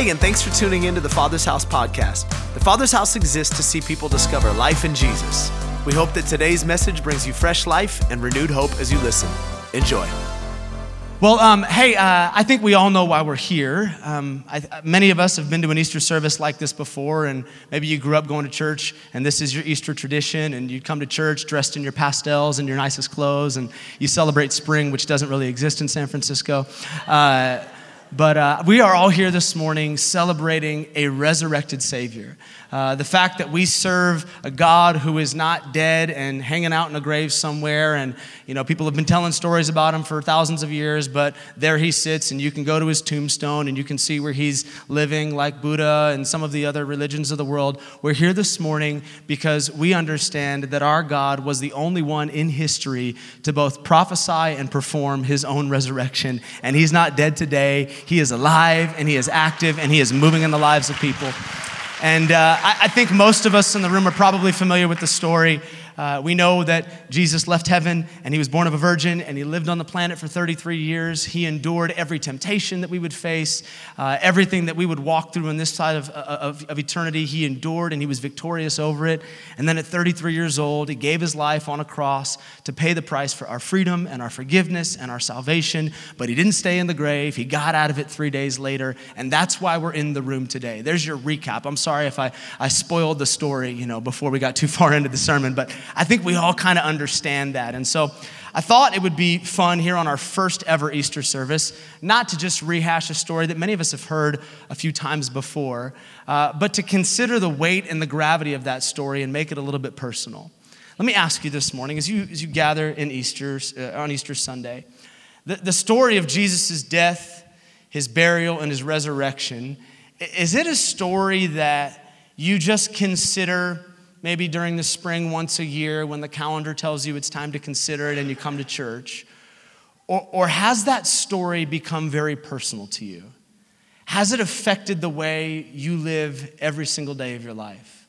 Hey, and thanks for tuning into the Father's House podcast. The Father's House exists to see people discover life in Jesus. We hope that today's message brings you fresh life and renewed hope as you listen. Enjoy. Well, um, hey, uh, I think we all know why we're here. Um, I, many of us have been to an Easter service like this before, and maybe you grew up going to church, and this is your Easter tradition, and you come to church dressed in your pastels and your nicest clothes, and you celebrate spring, which doesn't really exist in San Francisco. Uh, but uh, we are all here this morning celebrating a resurrected Savior. Uh, the fact that we serve a God who is not dead and hanging out in a grave somewhere, and you know people have been telling stories about him for thousands of years, but there he sits, and you can go to his tombstone and you can see where he's living, like Buddha and some of the other religions of the world. We're here this morning because we understand that our God was the only one in history to both prophesy and perform his own resurrection, and he's not dead today. He is alive and he is active and he is moving in the lives of people. And uh, I, I, think most of us in the room are probably familiar with the story uh, we know that Jesus left heaven and he was born of a virgin and he lived on the planet for 33 years. He endured every temptation that we would face, uh, everything that we would walk through on this side of, uh, of, of eternity. He endured and he was victorious over it. And then at 33 years old, he gave his life on a cross to pay the price for our freedom and our forgiveness and our salvation. But he didn't stay in the grave, he got out of it three days later. And that's why we're in the room today. There's your recap. I'm sorry if I, I spoiled the story, you know, before we got too far into the sermon, but I think we all kind of understand that. And so I thought it would be fun here on our first ever Easter service, not to just rehash a story that many of us have heard a few times before, uh, but to consider the weight and the gravity of that story and make it a little bit personal. Let me ask you this morning, as you, as you gather in Easter, uh, on Easter Sunday, the, the story of Jesus' death, his burial, and his resurrection, is it a story that you just consider maybe during the spring once a year when the calendar tells you it's time to consider it and you come to church? Or, or has that story become very personal to you? Has it affected the way you live every single day of your life?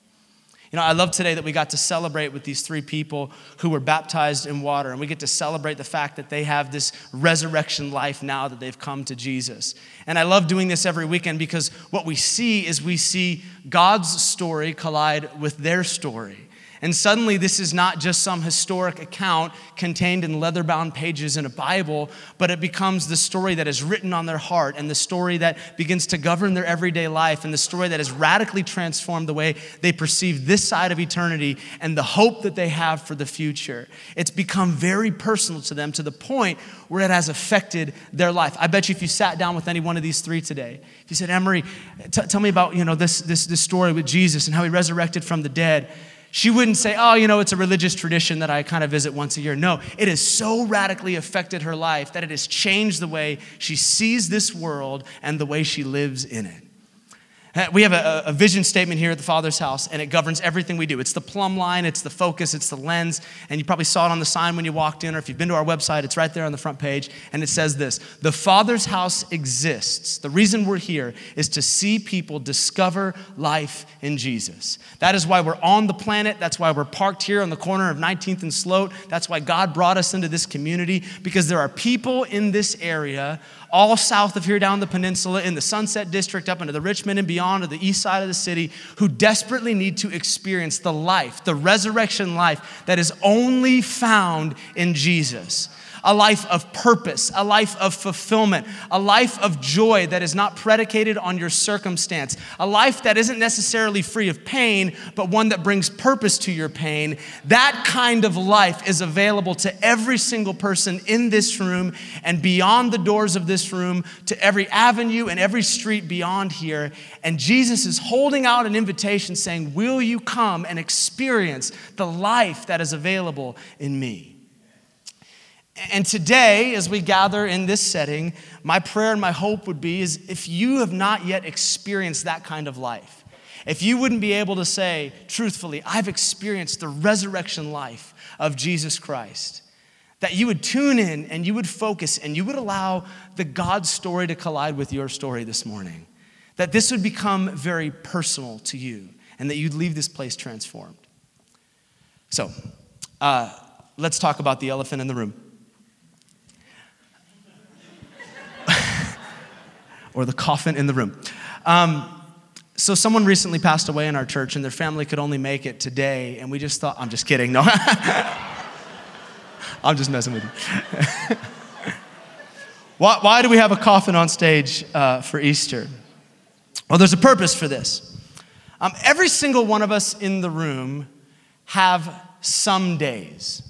You know, I love today that we got to celebrate with these three people who were baptized in water, and we get to celebrate the fact that they have this resurrection life now that they've come to Jesus. And I love doing this every weekend because what we see is we see God's story collide with their story. And suddenly, this is not just some historic account contained in leather bound pages in a Bible, but it becomes the story that is written on their heart and the story that begins to govern their everyday life and the story that has radically transformed the way they perceive this side of eternity and the hope that they have for the future. It's become very personal to them to the point where it has affected their life. I bet you if you sat down with any one of these three today, if you said, Emery, t- tell me about you know, this, this, this story with Jesus and how he resurrected from the dead she wouldn't say, oh, you know, it's a religious tradition that I kind of visit once a year. No, it has so radically affected her life that it has changed the way she sees this world and the way she lives in it. Uh, we have a, a, vision statement here at the Father's house, and it governs everything we do. It's the plumb line, it's the focus, it's the lens. And you probably saw it on the sign when you walked in, or if you've been to our website, it's right there on the front page. And it says this The Father's house exists. The reason we're here is to see people discover life in Jesus. That is why we're on the planet. That's why we're parked here on the corner of 19th and Sloat. That's why God brought us into this community, because there are people in this area all south of here down the peninsula, in the Sunset District, up into the Richmond and beyond, to the east side of the city, who desperately need to experience the life, the resurrection life that is only found in Jesus a life of purpose, a life of fulfillment, a life of joy that is not predicated on your circumstance, a life that isn't necessarily free of pain, but one that brings purpose to your pain. That kind of life is available to every single person in this room and beyond the doors of this room, to every avenue and every street beyond here. And Jesus is holding out an invitation saying, Will you come and experience the life that is available in me? And today, as we gather in this setting, my prayer and my hope would be is if you have not yet experienced that kind of life, if you wouldn't be able to say truthfully, I've experienced the resurrection life of Jesus Christ, that you would tune in and you would focus and you would allow the God story to collide with your story this morning. That this would become very personal to you and that you'd leave this place transformed. So, uh, let's talk about the elephant in the room. Or the coffin in the room. Um, so someone recently passed away in our church, and their family could only make it today, and we just thought, I'm just kidding, no. I'm just messing with you. why, why, do we have a coffin on stage uh, for Easter? Well, there's a purpose for this. Um, every single one of us in the room have some days.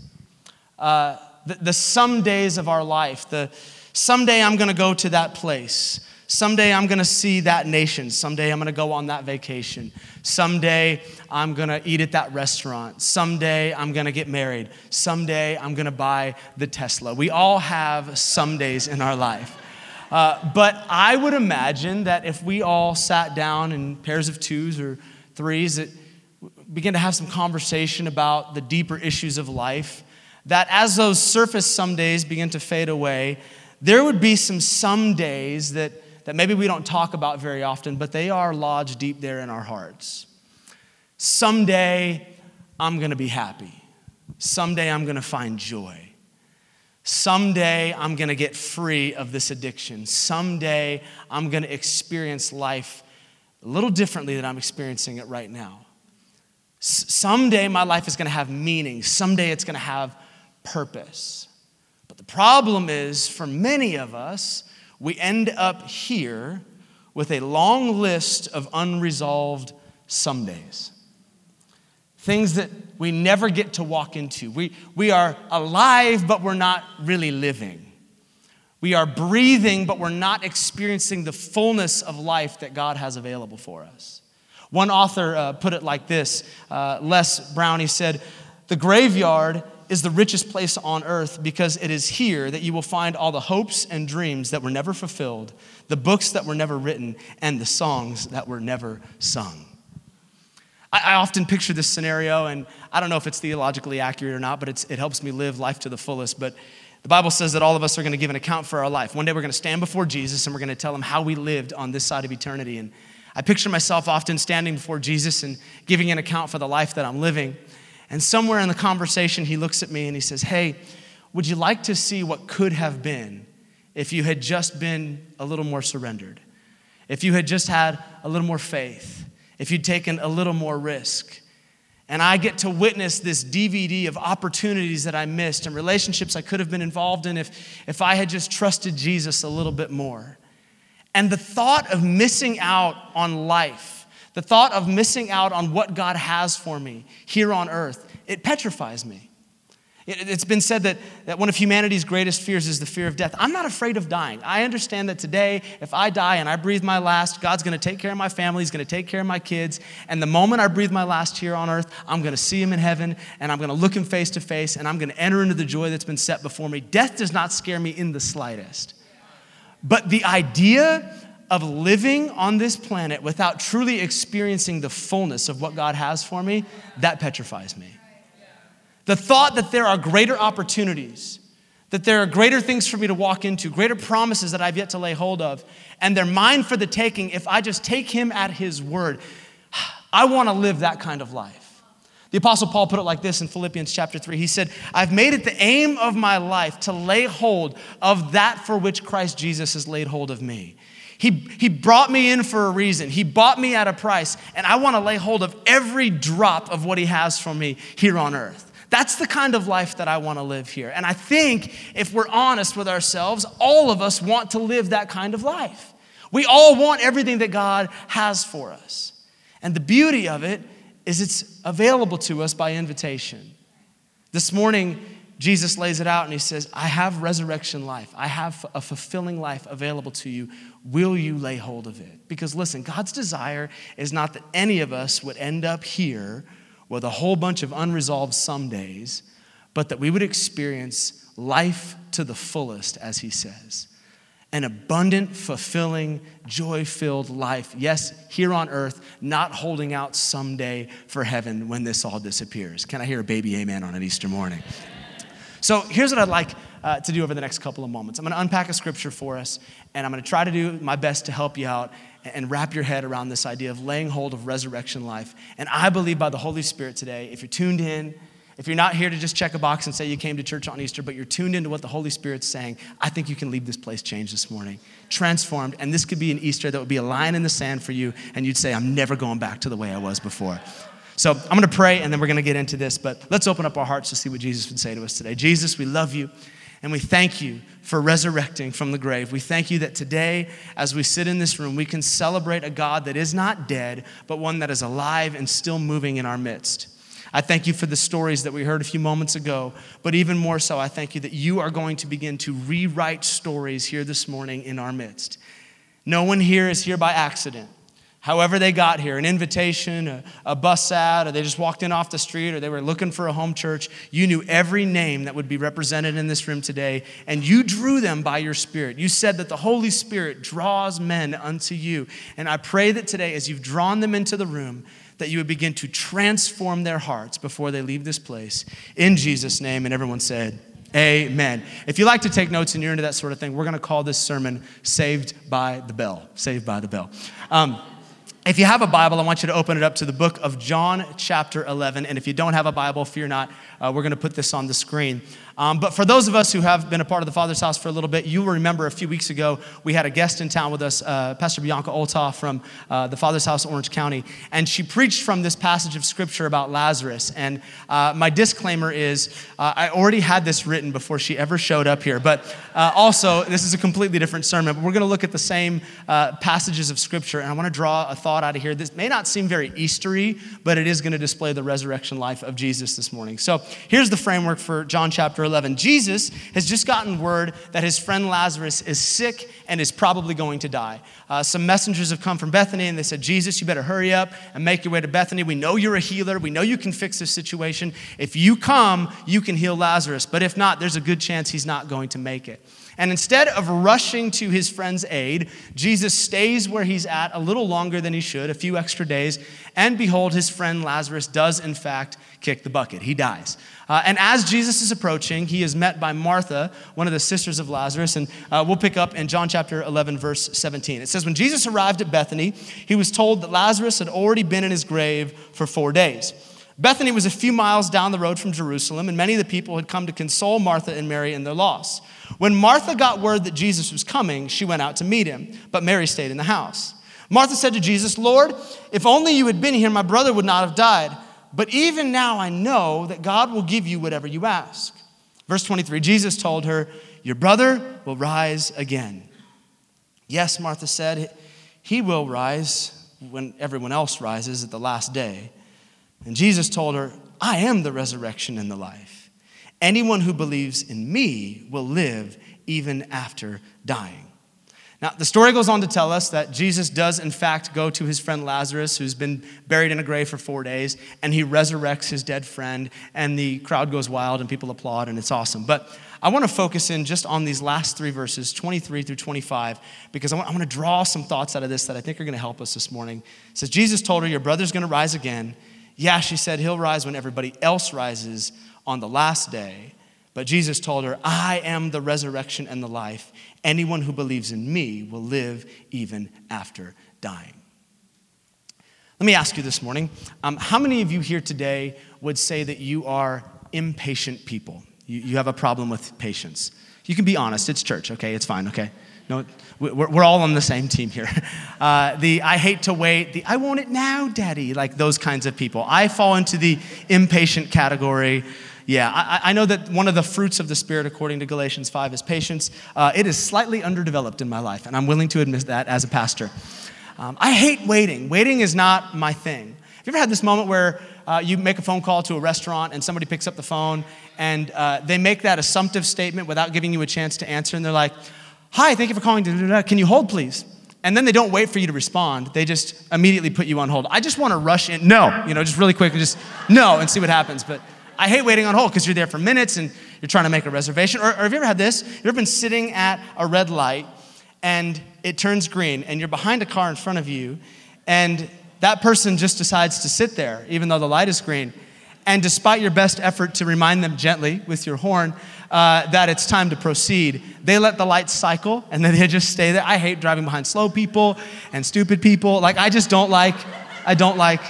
Uh, the, the some days of our life, the someday I'm gonna go to that place. Someday I'm gonna see that nation. Someday I'm gonna go on that vacation. Someday I'm gonna eat at that restaurant. Someday I'm gonna get married. Someday I'm gonna buy the Tesla. We all have some days in our life. Uh, but I would imagine that if we all sat down in pairs of twos or threes, that begin to have some conversation about the deeper issues of life, that as those surface some days begin to fade away, there would be some some days that that maybe we don't talk about very often, but they are lodged deep there in our hearts. Someday I'm gonna be happy. Someday I'm gonna find joy. Someday I'm gonna get free of this addiction. Someday I'm gonna experience life a little differently than I'm experiencing it right now. Someday my life is gonna have meaning. Someday it's gonna have purpose. But the problem is, for many of us, we end up here with a long list of unresolved some days. Things that we never get to walk into. We, we are alive, but we're not really living. We are breathing, but we're not experiencing the fullness of life that God has available for us. One author uh, put it like this uh, Les Brown, he said, The graveyard is the richest place on earth because it is here that you will find all the hopes and dreams that were never fulfilled, the books that were never written, and the songs that were never sung. I, often picture this scenario, and I don't know if it's theologically accurate or not, but it helps me live life to the fullest. But the Bible says that all of us are going to give an account for our life. One day we're going to stand before Jesus and we're going to tell him how we lived on this side of eternity. And I picture myself often standing before Jesus and giving an account for the life that I'm living. And somewhere in the conversation, he looks at me and he says, Hey, would you like to see what could have been if you had just been a little more surrendered? If you had just had a little more faith? If you'd taken a little more risk? And I get to witness this DVD of opportunities that I missed and relationships I could have been involved in if, if I had just trusted Jesus a little bit more. And the thought of missing out on life the thought of missing out on what God has for me here on earth, it petrifies me. It's been said that, that one of humanity's greatest fears is the fear of death. I'm not afraid of dying. I understand that today, if I die and I breathe my last, God's going to take care of my family, He's going to take care of my kids. And the moment I breathe my last here on earth, I'm going to see Him in heaven and I'm going to look Him face to face and I'm going to enter into the joy that's been set before me. Death does not scare me in the slightest. But the idea of living on this planet without truly experiencing the fullness of what God has for me, that petrifies me. The thought that there are greater opportunities, that there are greater things for me to walk into, greater promises that I've yet to lay hold of, and they're mine for the taking if I just take Him at His word. I want to live that kind of life. The Apostle Paul put it like this in Philippians chapter 3. He said, I've made it the aim of my life to lay hold of that for which Christ Jesus has laid hold of me. He, he brought me in for a reason. He bought me at a price, and I want to lay hold of every drop of what He has for me here on earth. That's the kind of life that I want to live here. And I think if we're honest with ourselves, all of us want to live that kind of life. We all want everything that God has for us. And the beauty of it is it's available to us by invitation. This morning, Jesus lays it out and he says, I have resurrection life. I have a fulfilling life available to you. Will you lay hold of it? Because listen, God's desire is not that any of us would end up here with a whole bunch of unresolved some days, but that we would experience life to the fullest, as he says. An abundant, fulfilling, joy filled life. Yes, here on earth, not holding out someday for heaven when this all disappears. Can I hear a baby amen on an Easter morning? So here's what I'd like uh, to do over the next couple of moments. I'm going to unpack a scripture for us, and I'm going to try to do my best to help you out and wrap your head around this idea of laying hold of resurrection life. And I believe by the Holy Spirit today, if you're tuned in if you're not here to just check a box and say you came to church on Easter, but you're tuned into what the Holy Spirit's saying, I think you can leave this place changed this morning, transformed. And this could be an Easter that would be a line in the sand for you, and you'd say, I'm never going back to the way I was before. So I'm going to pray, and then we're going to get into this, but let's open up our hearts to see what Jesus would say to us today. Jesus, we love you. And we thank you for resurrecting from the grave. We thank you that today, as we sit in this room, we can celebrate a God that is not dead, but one that is alive and still moving in our midst. I thank you for the stories that we heard a few moments ago, but even more so, I thank you that you are going to begin to rewrite stories here this morning in our midst. No one here is here by accident however they got here an invitation, a, a, bus ad, or they just walked in off the street, or they were looking for a home church. You knew every name that would be represented in this room today, and you drew them by your Spirit. You said that the Holy Spirit draws men unto you. And I pray that today, as you've drawn them into the room, that you would begin to transform their hearts before they leave this place. In Jesus' name. And everyone said, Amen. If you like to take notes and you're into that sort of thing, we're going to call this sermon Saved by the Bell. Saved by the Bell. Um, if you have a Bible, I want you to open it up to the book of John, chapter 11. And if you don't have a Bible, fear not, uh, we're going to put this on the screen. Um, but for those of us who have been a part of the Father's house for a little bit, you will remember a few weeks ago we had a guest in town with us, uh, Pastor Bianca Olthoff from uh, the Father's house, Orange County, and she preached from this passage of scripture about Lazarus. And uh, my disclaimer is uh, I already had this written before she ever showed up here, but uh, also this is a completely different sermon. But we're going to look at the same uh, passages of scripture, and I want to draw a thought out of here. This may not seem very Eastery, but it is going to display the resurrection life of Jesus this morning. So here's the framework for John chapter 11. Jesus has just gotten word that his friend Lazarus is sick and is probably going to die. Uh, some messengers have come from Bethany and they said, Jesus, you better hurry up and make your way to Bethany. We know you're a healer. We know you can fix this situation. If you come, you can heal Lazarus. But if not, there's a good chance he's not going to make it. And instead of rushing to his friend's aid, Jesus stays where he's at a little longer than he should, a few extra days. And behold, his friend Lazarus does, in fact, kick the bucket. He dies. Uh, and as Jesus is approaching, he is met by Martha, one of the sisters of Lazarus. And uh, we'll pick up in John chapter 11, verse 17. It says, When Jesus arrived at Bethany, he was told that Lazarus had already been in his grave for four days. Bethany was a few miles down the road from Jerusalem, and many of the people had come to console Martha and Mary in their loss. When Martha got word that Jesus was coming, she went out to meet him, but Mary stayed in the house. Martha said to Jesus, Lord, if only you had been here, my brother would not have died. But even now I know that God will give you whatever you ask. Verse 23 Jesus told her, Your brother will rise again. Yes, Martha said, He will rise when everyone else rises at the last day. And Jesus told her, I am the resurrection and the life. Anyone who believes in me will live even after dying. Now, the story goes on to tell us that Jesus does, in fact, go to his friend Lazarus, who's been buried in a grave for four days, and he resurrects his dead friend, and the crowd goes wild and people applaud, and it's awesome. But I want to focus in just on these last three verses, 23 through 25, because I want, I want to draw some thoughts out of this that I think are going to help us this morning. It says, Jesus told her, Your brother's going to rise again. Yeah, she said, He'll rise when everybody else rises on the last day. But Jesus told her, I am the resurrection and the life. Anyone who believes in me will live even after dying. Let me ask you this morning um, how many of you here today would say that you are impatient people? You, you have a problem with patience. You can be honest, it's church, okay? It's fine, okay? No, we're, we're all on the same team here. Uh, the I hate to wait, the I want it now, daddy, like those kinds of people. I fall into the impatient category. Yeah, I, I, know that one of the fruits of the Spirit, according to Galatians 5, is patience. Uh, it is slightly underdeveloped in my life, and I'm willing to admit that as a pastor. Um, I hate waiting. Waiting is not my thing. Have you ever had this moment where uh, you make a phone call to a restaurant and somebody picks up the phone and uh, they make that assumptive statement without giving you a chance to answer, and they're like, Hi, thank you for calling. Can you hold, please? And then they don't wait for you to respond. They just immediately put you on hold. I just want to rush in. No, you know, just really quick and just no and see what happens. But I hate waiting on hold because you're there for minutes and you're trying to make a reservation. Or, or have you ever had this? You've ever been sitting at a red light and it turns green and you're behind a car in front of you and that person just decides to sit there even though the light is green. And despite your best effort to remind them gently with your horn uh, that it's time to proceed, they let the light cycle and then they just stay there. I hate driving behind slow people and stupid people. Like, I just don't like, I don't like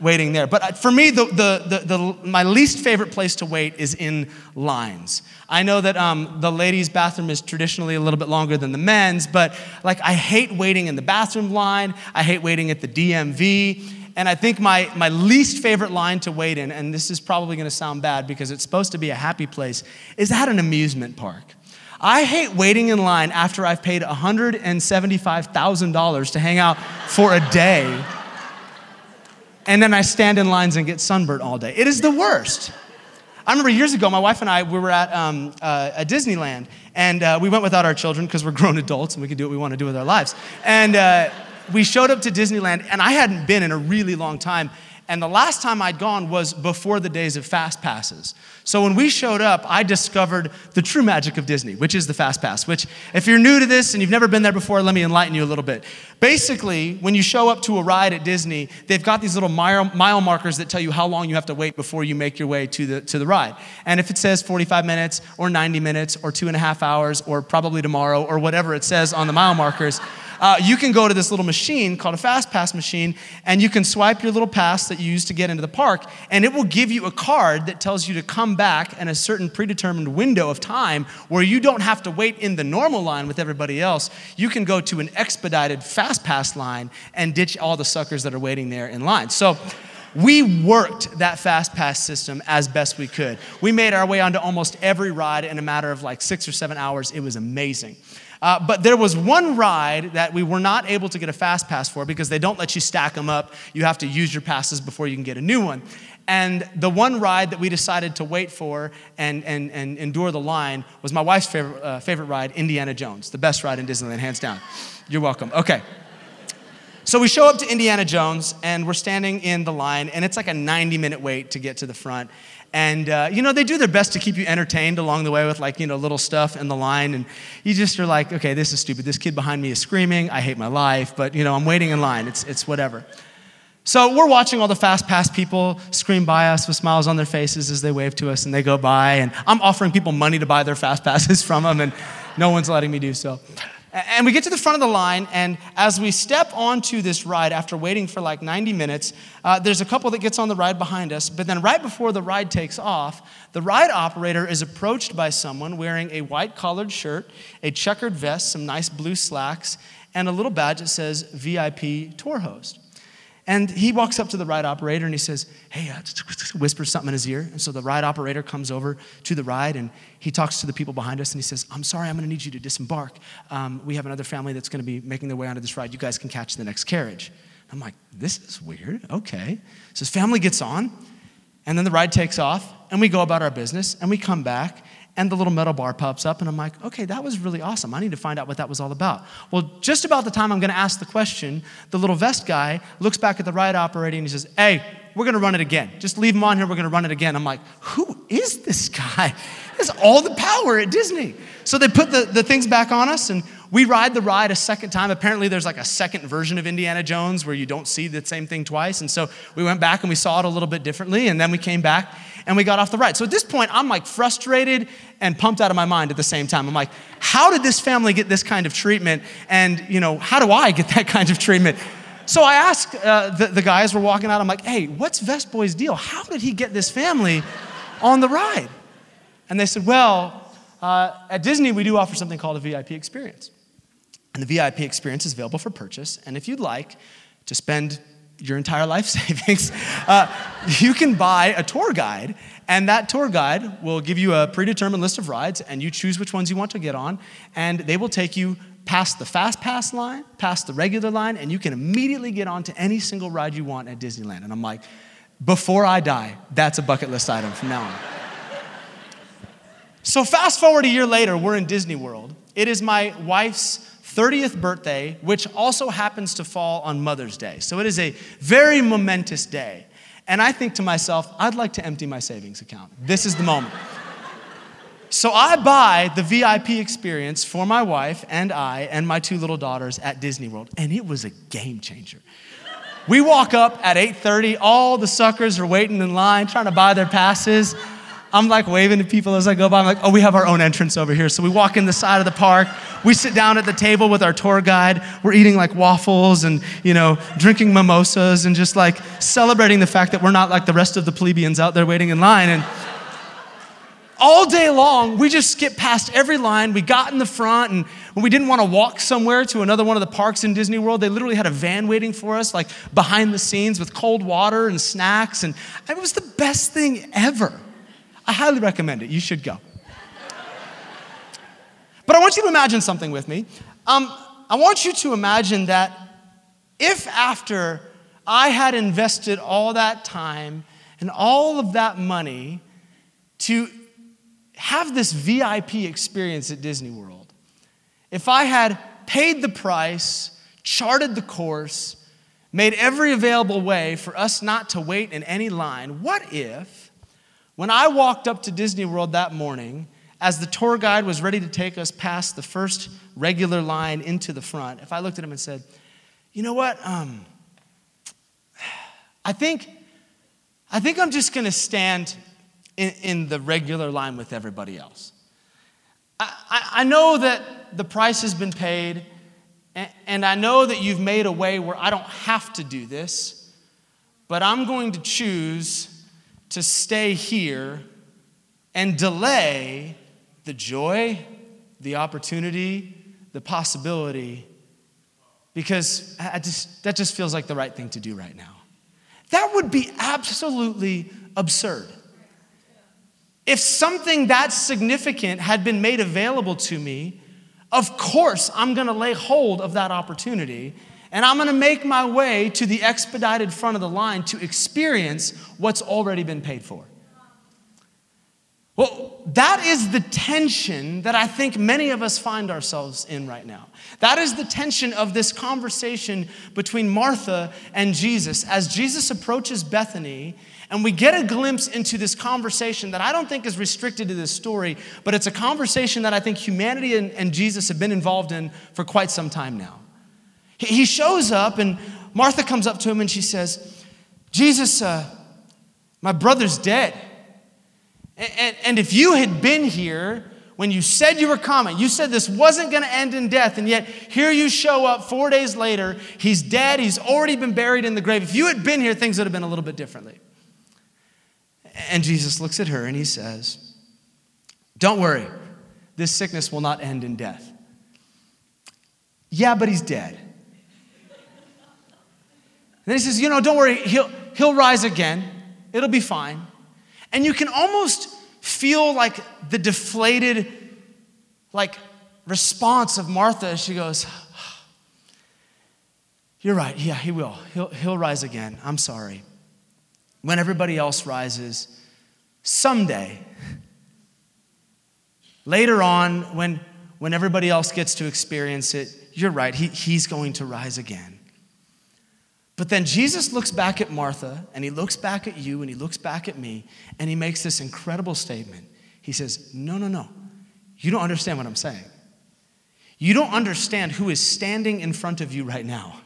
waiting there. But uh, for me, the, the, the, the, my least favorite place to wait is in lines. I know that um, the ladies' bathroom is traditionally a little bit longer than the men's, but like I hate waiting in the bathroom line. I hate waiting at the DMV. And I think my, my least favorite line to wait in, and this is probably gonna sound bad because it's supposed to be a happy place, is at an amusement park. I hate waiting in line after I've paid $175,000 to hang out for a day and then I stand in lines and get sunburned all day. It is the worst. I remember years ago, my wife and I, we were at, um, uh, at Disneyland, and uh, we went without our children because we're grown adults and we can do what we want to do with our lives. And uh, we showed up to Disneyland, and I hadn't been in a really long time. And the last time I'd gone was before the days of fast passes. So when we showed up, I discovered the true magic of Disney, which is the fast pass, which if you're new to this and you've never been there before, let me enlighten you a little bit. Basically, when you show up to a ride at Disney, they've got these little mile, mile markers that tell you how long you have to wait before you make your way to the, to the ride. And if it says 45 minutes or 90 minutes or two and a half hours or probably tomorrow or whatever it says on the mile markers, uh, you can go to this little machine called a fast pass machine and you can swipe your little pass that you use to get into the park and it will give you a card that tells you to come back in a certain predetermined window of time where you don't have to wait in the normal line with everybody else you can go to an expedited fast pass line and ditch all the suckers that are waiting there in line so we worked that fast pass system as best we could. We made our way onto almost every ride in a matter of like six or seven hours. It was amazing. Uh, but there was one ride that we were not able to get a fast pass for because they don't let you stack them up. You have to use your passes before you can get a new one. And the one ride that we decided to wait for and, and, and endure the line was my wife's favorite, uh, favorite ride, Indiana Jones, the best ride in Disneyland, hands down. You're welcome. Okay. So we show up to Indiana Jones and we're standing in the line, and it's like a 90 minute wait to get to the front. And, uh, you know, they do their best to keep you entertained along the way with, like, you know, little stuff in the line. And you just are like, okay, this is stupid. This kid behind me is screaming. I hate my life, but, you know, I'm waiting in line. It's, it's whatever. So we're watching all the fast pass people scream by us with smiles on their faces as they wave to us and they go by. And I'm offering people money to buy their fast passes from them, and no one's letting me do so. And we get to the front of the line, and as we step onto this ride after waiting for like 90 minutes, uh, there's a couple that gets on the ride behind us. But then, right before the ride takes off, the ride operator is approached by someone wearing a white collared shirt, a checkered vest, some nice blue slacks, and a little badge that says VIP tour host. And he walks up to the ride operator and he says, Hey, uh, whispers something in his ear. And so the ride operator comes over to the ride and he talks to the people behind us and he says, I'm sorry, I'm going to need you to disembark. Um, we have another family that's going to be making their way onto this ride. You guys can catch the next carriage. I'm like, This is weird. Okay. So his family gets on and then the ride takes off and we go about our business and we come back and the little metal bar pops up, and I'm like, okay, that was really awesome. I need to find out what that was all about. Well, just about the time I'm gonna ask the question, the little vest guy looks back at the ride operator and he says, hey, we're gonna run it again. Just leave him on here, we're gonna run it again. I'm like, who is this guy? He has all the power at Disney. So they put the, the things back on us, and we ride the ride a second time. Apparently, there's like a second version of Indiana Jones where you don't see the same thing twice. And so we went back and we saw it a little bit differently, and then we came back and we got off the ride. So at this point, I'm like frustrated and pumped out of my mind at the same time. I'm like, how did this family get this kind of treatment? And, you know, how do I get that kind of treatment? So I asked uh, the, the guys, we're walking out, I'm like, hey, what's Vest Boy's deal? How did he get this family on the ride? And they said, well, uh, at Disney, we do offer something called a VIP experience. And the VIP experience is available for purchase. And if you'd like to spend your entire life savings, uh, you can buy a tour guide, and that tour guide will give you a predetermined list of rides, and you choose which ones you want to get on, and they will take you past the fast pass line, past the regular line, and you can immediately get on to any single ride you want at Disneyland. And I'm like, before I die, that's a bucket list item from now on. so, fast forward a year later, we're in Disney World. It is my wife's 30th birthday, which also happens to fall on Mother's Day. So it is a very momentous day. And I think to myself, I'd like to empty my savings account. This is the moment. so I buy the VIP experience for my wife and I and my two little daughters at Disney World, and it was a game changer. We walk up at 8:30, all the suckers are waiting in line trying to buy their passes. I'm like waving to people as I go by. I'm like, oh, we have our own entrance over here. So we walk in the side of the park. We sit down at the table with our tour guide. We're eating like waffles and, you know, drinking mimosas and just like celebrating the fact that we're not like the rest of the plebeians out there waiting in line. And all day long, we just skipped past every line. We got in the front, and when we didn't want to walk somewhere to another one of the parks in Disney World, they literally had a van waiting for us, like behind the scenes with cold water and snacks. And it was the best thing ever. I highly recommend it. You should go. But I want you to imagine something with me. Um, I want you to imagine that if after I had invested all that time and all of that money to have this VIP experience at Disney World, if I had paid the price, charted the course, made every available way for us not to wait in any line, what if, when I walked up to Disney World that morning, as the tour guide was ready to take us past the first regular line into the front, if I looked at him and said, You know what? Um, I think, I think I'm just going to stand in, in the regular line with everybody else. I, I, I know that the price has been paid, and, and I know that you've made a way where I don't have to do this, but I'm going to choose to stay here and delay the joy, the opportunity, the possibility, because just, that just feels like the right thing to do right now. That would be absolutely absurd. If something that significant had been made available to me, of course I'm gonna lay hold of that opportunity and I'm gonna make my way to the expedited front of the line to experience what's already been paid for. Well, that is the tension that I think many of us find ourselves in right now. That is the tension of this conversation between Martha and Jesus. As Jesus approaches Bethany, and we get a glimpse into this conversation that I don't think is restricted to this story, but it's a conversation that I think humanity and, and Jesus have been involved in for quite some time now. He, shows up, and Martha comes up to him and she says, Jesus, uh, my brother's dead. And, and, and if you had been here, when you said you were coming, you said this wasn't going to end in death, and yet here you show up four days later. He's dead, he's already been buried in the grave. If you had been here, things would have been a little bit differently. And Jesus looks at her and he says, Don't worry, this sickness will not end in death. Yeah, but he's dead. Then he says, You know, don't worry, he'll, he'll rise again, it'll be fine. And you can almost feel like the deflated, like, response of Martha as she goes, You're right, yeah, he will. He'll, he'll rise again. I'm sorry. When everybody else rises, someday, later on, when, when everybody else gets to experience it, you're right, he, he's going to rise again. But then Jesus looks back at Martha and he looks back at you and he looks back at me and he makes this incredible statement. He says, No, no, no. You don't understand what I'm saying. You don't understand who is standing in front of you right now.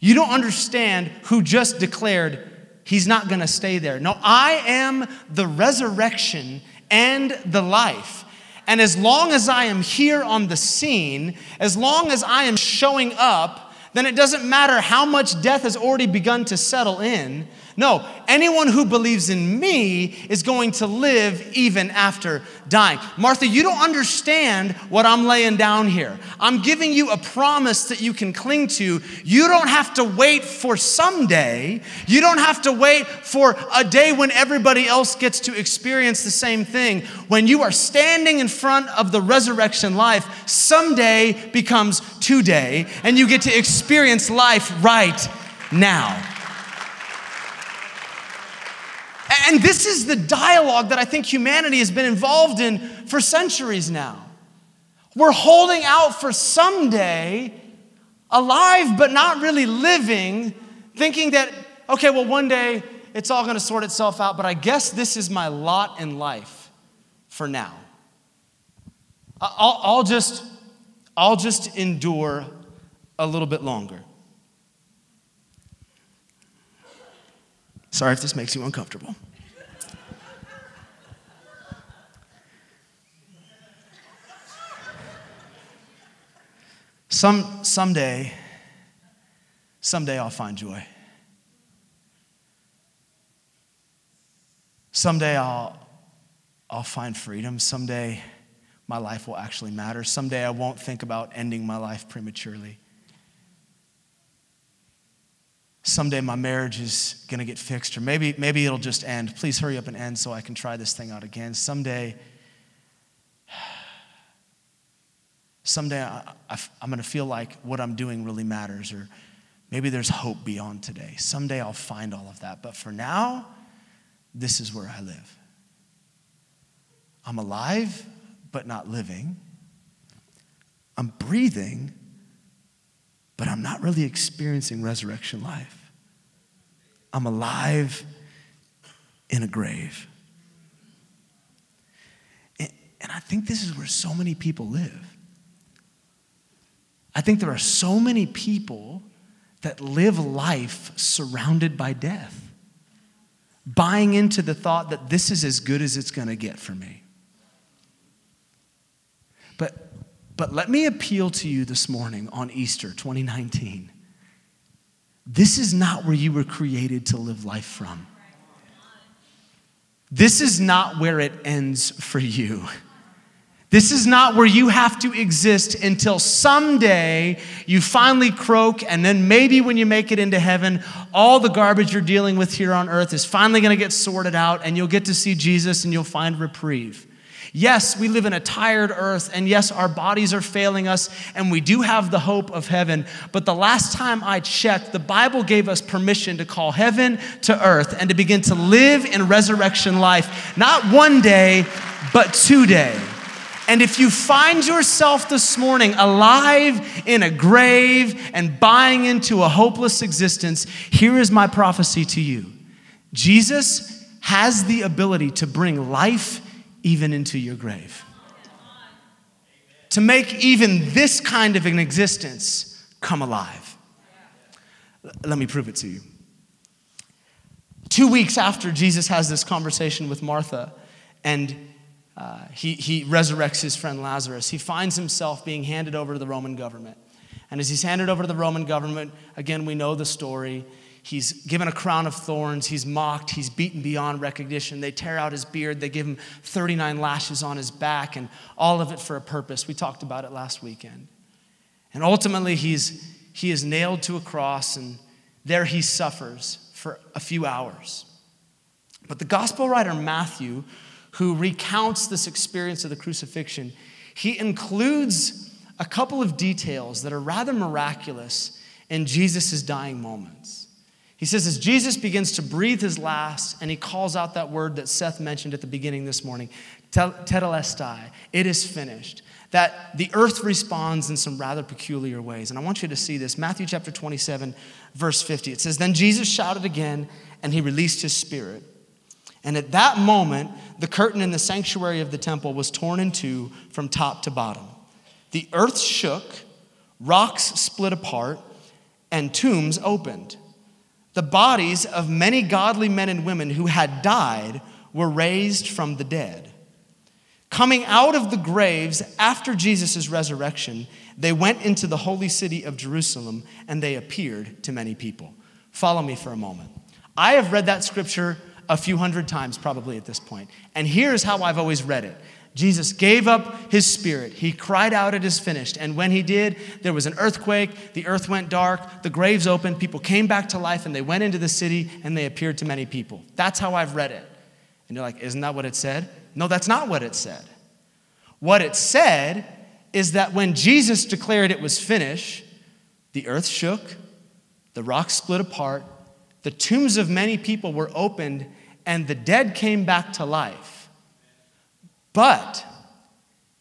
You don't understand who just declared he's not going to stay there. No, I am the resurrection and the life. And as long as I am here on the scene, as long as I am showing up, then it doesn't matter how much death has already begun to settle in. No, anyone who believes in me is going to live even after dying. Martha, you don't understand what I'm laying down here. I'm giving you a promise that you can cling to. You don't have to wait for someday. You don't have to wait for a day when everybody else gets to experience the same thing. When you are standing in front of the resurrection life, someday becomes today, and you get to experience life right now. And this is the dialogue that I think humanity has been involved in for centuries now. We're holding out for someday, alive but not really living, thinking that, okay, well, one day it's all gonna sort itself out, but I guess this is my lot in life for now. I'll, I'll just, I'll just endure a little bit longer. Sorry if this makes you uncomfortable. Some, someday, someday I'll find joy. Someday I'll, I'll find freedom. Someday my life will actually matter. Someday I won't think about ending my life prematurely. Someday my marriage is going to get fixed, or maybe, maybe it'll just end. Please hurry up and end so I can try this thing out again. Someday, someday I, am going to feel like what I'm doing really matters, or maybe there's hope beyond today. Someday I'll find all of that. But for now, this is where I live. I'm alive, but not living. I'm breathing, but I'm not really experiencing resurrection life. I'm alive in a grave. And, I think this is where so many people live. I think there are so many people that live life surrounded by death, buying into the thought that this is as good as it's going to get for me. But, but let me appeal to you this morning on Easter 2019. This is not where you were created to live life from. This is not where it ends for you. This is not where you have to exist until someday you finally croak, and then maybe when you make it into heaven, all the garbage you're dealing with here on earth is finally going to get sorted out, and you'll get to see Jesus and you'll find reprieve. Yes, we live in a tired earth, and yes, our bodies are failing us, and we do have the hope of heaven. But the last time I checked, the Bible gave us permission to call heaven to earth and to begin to live in resurrection life, not one day, but today. And if you find yourself this morning alive in a grave and buying into a hopeless existence, here is my prophecy to you Jesus has the ability to bring life even into your grave. To make even this kind of an existence come alive. Let me prove it to you. Two weeks after Jesus has this conversation with Martha and uh, he, he resurrects his friend Lazarus, he finds himself being handed over to the Roman government. And as he's handed over to the Roman government, again, we know the story. He's given a crown of thorns. He's mocked. He's beaten beyond recognition. They tear out his beard. They give him 39 lashes on his back, and all of it for a purpose. We talked about it last weekend. And ultimately, he's, he is nailed to a cross, and there he suffers for a few hours. But the gospel writer Matthew, who recounts this experience of the crucifixion, he includes a couple of details that are rather miraculous in Jesus' dying moments. He says, as Jesus begins to breathe his last, and he calls out that word that Seth mentioned at the beginning this morning, tetelestai, it is finished. That the earth responds in some rather peculiar ways. And I want you to see this. Matthew chapter 27, verse 50. It says, Then Jesus shouted again, and he released his spirit. And at that moment, the curtain in the sanctuary of the temple was torn in two from top to bottom. The earth shook, rocks split apart, and tombs opened. The bodies of many godly men and women who had died were raised from the dead. Coming out of the graves after Jesus' resurrection, they went into the holy city of Jerusalem and they appeared to many people. Follow me for a moment. I have read that scripture a few hundred times, probably at this point. and here's how I've always read it Jesus gave up his spirit. He cried out, It is finished. And when he did, there was an earthquake. The earth went dark. The graves opened. People came back to life and they went into the city and they appeared to many people. That's how I've read it. And you're like, Isn't that what it said? No, that's not what it said. What it said is that when Jesus declared it was finished, the earth shook, the rocks split apart, the tombs of many people were opened, and the dead came back to life. But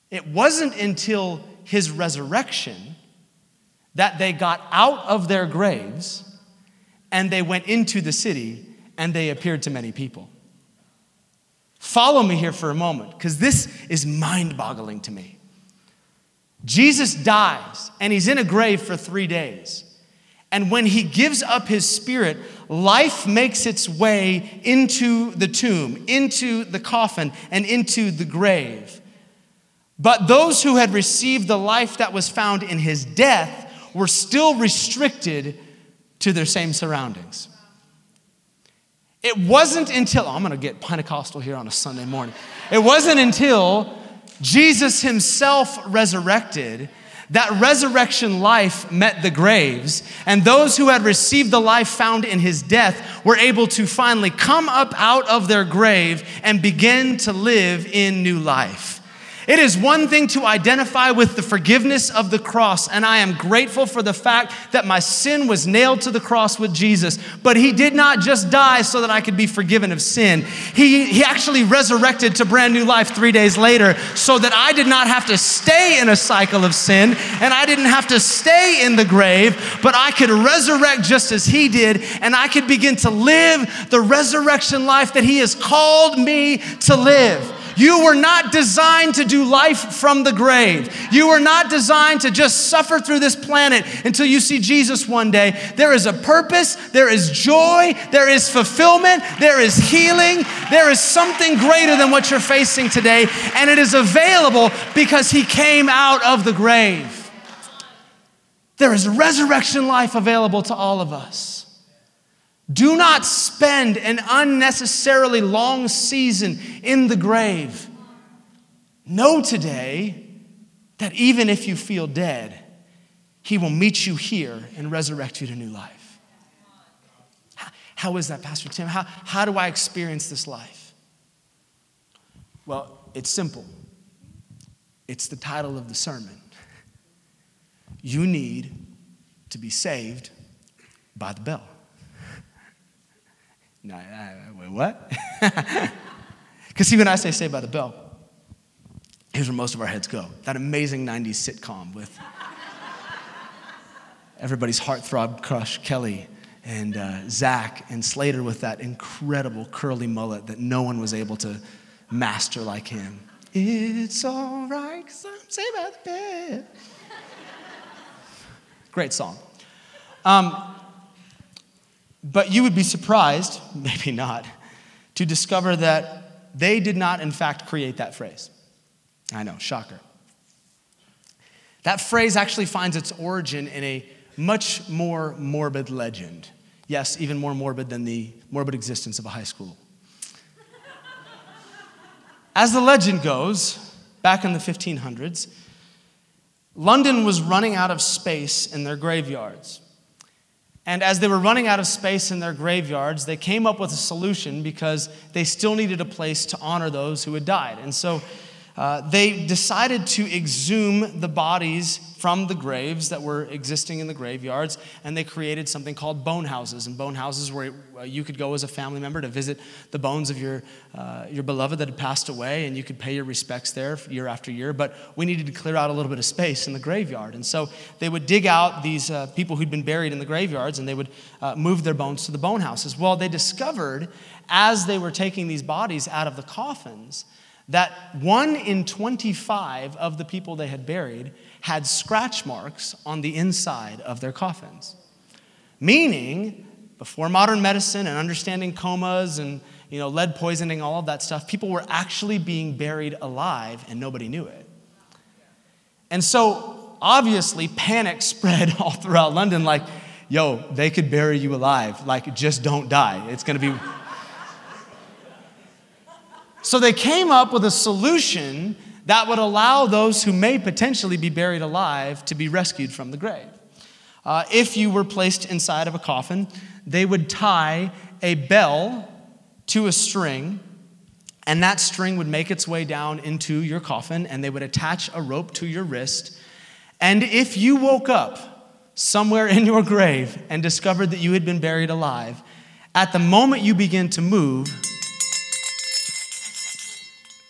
it wasn't until his resurrection that they got out of their graves and they went into the city and they appeared to many people. Follow me here for a moment because this is mind boggling to me. Jesus dies and he's in a grave for three days. And when he gives up his spirit, life makes its way into the tomb, into the coffin, and into the grave. But those who had received the life that was found in his death were still restricted to their same surroundings. It wasn't until, oh, I'm gonna get Pentecostal here on a Sunday morning. It wasn't until Jesus himself resurrected that resurrection life met the graves, and those who had received the life found in his death were able to finally come up out of their grave and begin to live in new life. It is one thing to identify with the forgiveness of the cross, and I am grateful for the fact that my sin was nailed to the cross with Jesus. But he did not just die so that I could be forgiven of sin. He, he actually resurrected to brand new life three days later so that I did not have to stay in a cycle of sin and I didn't have to stay in the grave, but I could resurrect just as he did, and I could begin to live the resurrection life that he has called me to live. You were not designed to do life from the grave. You were not designed to just suffer through this planet until you see Jesus one day. There is a purpose, there is joy, there is fulfillment, there is healing, there is something greater than what you're facing today, and it is available because He came out of the grave. There is resurrection life available to all of us. Do not spend an unnecessarily long season in the grave. Know today that even if you feel dead, He will meet you here and resurrect you to new life. how is that, Pastor Tim? How, how do I experience this life? Well, it's simple. It's the title of the sermon. You need to be saved by the bell. No, wait, what? Because see, when I say Saved by the Bell, here's where most of our heads go. That amazing 90s sitcom with everybody's heartthrob crush, Kelly and uh, Zach and Slater with that incredible curly mullet that no one was able to master like him. It's all right, because I'm saved by the bell. Great song. Um, but you would be surprised, maybe not, to discover that they did not, in fact, create that phrase. I know, shocker. That phrase actually finds its origin in a much more morbid legend. Yes, even more morbid than the morbid existence of a high school. As the legend goes, back in the 1500s, London was running out of space in their graveyards. And as they were running out of space in their graveyards, they came up with a solution because they still needed a place to honor those who had died. And so uh, they decided to exhume the bodies from the graves that were existing in the graveyards, and they created something called bone houses. And bone houses where uh, you could go as a family member to visit the bones of your, uh, your beloved that had passed away, and you could pay your respects there year after year. But we needed to clear out a little bit of space in the graveyard. And so they would dig out these uh, people who'd been buried in the graveyards, and they would uh, move their bones to the bone houses. Well, they discovered as they were taking these bodies out of the coffins that one in 25 of the people they had buried had scratch marks on the inside of their coffins. Meaning, before modern medicine and understanding comas and you know, lead poisoning, all of that stuff, people were actually being buried alive and nobody knew it. And so, obviously, panic spread all throughout London like, yo, they could bury you alive. Like, just don't die. It's gonna be so they came up with a solution that would allow those who may potentially be buried alive to be rescued from the grave. Uh, if you were placed inside of a coffin, they would tie a bell to a string, and that string would make its way down into your coffin, and they would attach a rope to your wrist. And if you woke up somewhere in your grave and discovered that you had been buried alive, at the moment you begin to move,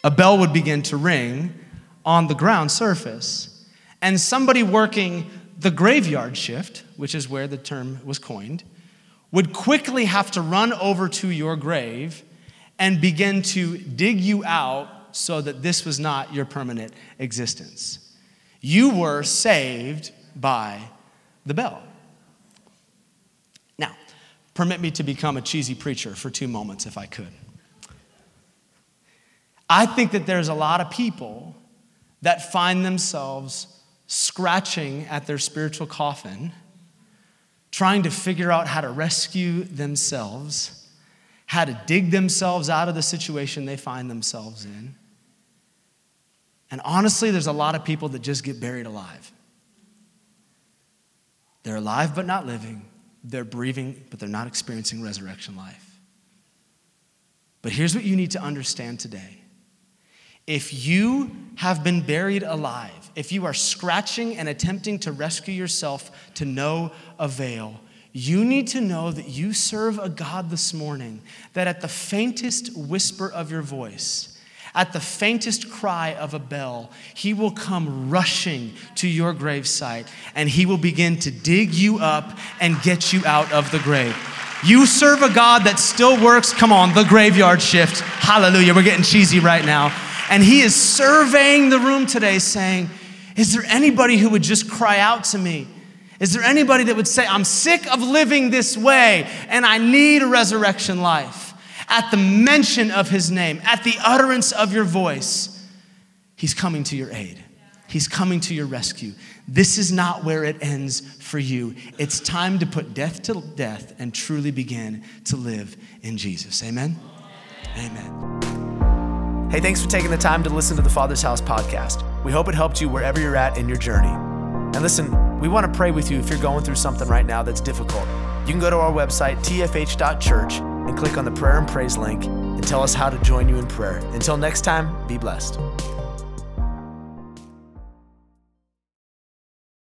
a bell would begin to ring on the ground surface. And somebody working the graveyard shift, which is where the term was coined, would quickly have to run over to your grave and begin to dig you out so that this was not your permanent existence. You were saved by the bell. Now, permit me to become a cheesy preacher for two moments if I could. I think that there's a lot of people that find themselves scratching at their spiritual coffin, trying to figure out how to rescue themselves, how to dig themselves out of the situation they find themselves in. And honestly, there's a lot of people that just get buried alive. They're alive but not living. They're breathing, but they're not experiencing resurrection life. But here's what you need to understand today. If you have been buried alive, if you are scratching and attempting to rescue yourself to no avail, you need to know that you serve a God this morning that at the faintest whisper of your voice, at the faintest cry of a bell, he will come rushing to your gravesite and he will begin to dig you up and get you out of the grave. You serve a God that still works. Come on, the graveyard shift. Hallelujah. We're getting cheesy right now. And he is surveying the room today saying, Is there anybody who would just cry out to me? Is there anybody that would say, I'm sick of living this way and I need a resurrection life? at the mention of his name, at the utterance of your voice, he's coming to your aid. He's coming to your rescue. This is not where it ends for you. It's time to put death to death and truly begin to live in Jesus. Amen? Amen. Hey, thanks for taking the time to listen to the Father's House podcast. We hope it helped you wherever you're at in your journey. And listen, we want to pray with you if you're going through something right now that's difficult. You can go to our website, tfh.church and click on the prayer and praise link and tell us how to join you in prayer. Until next time, be blessed.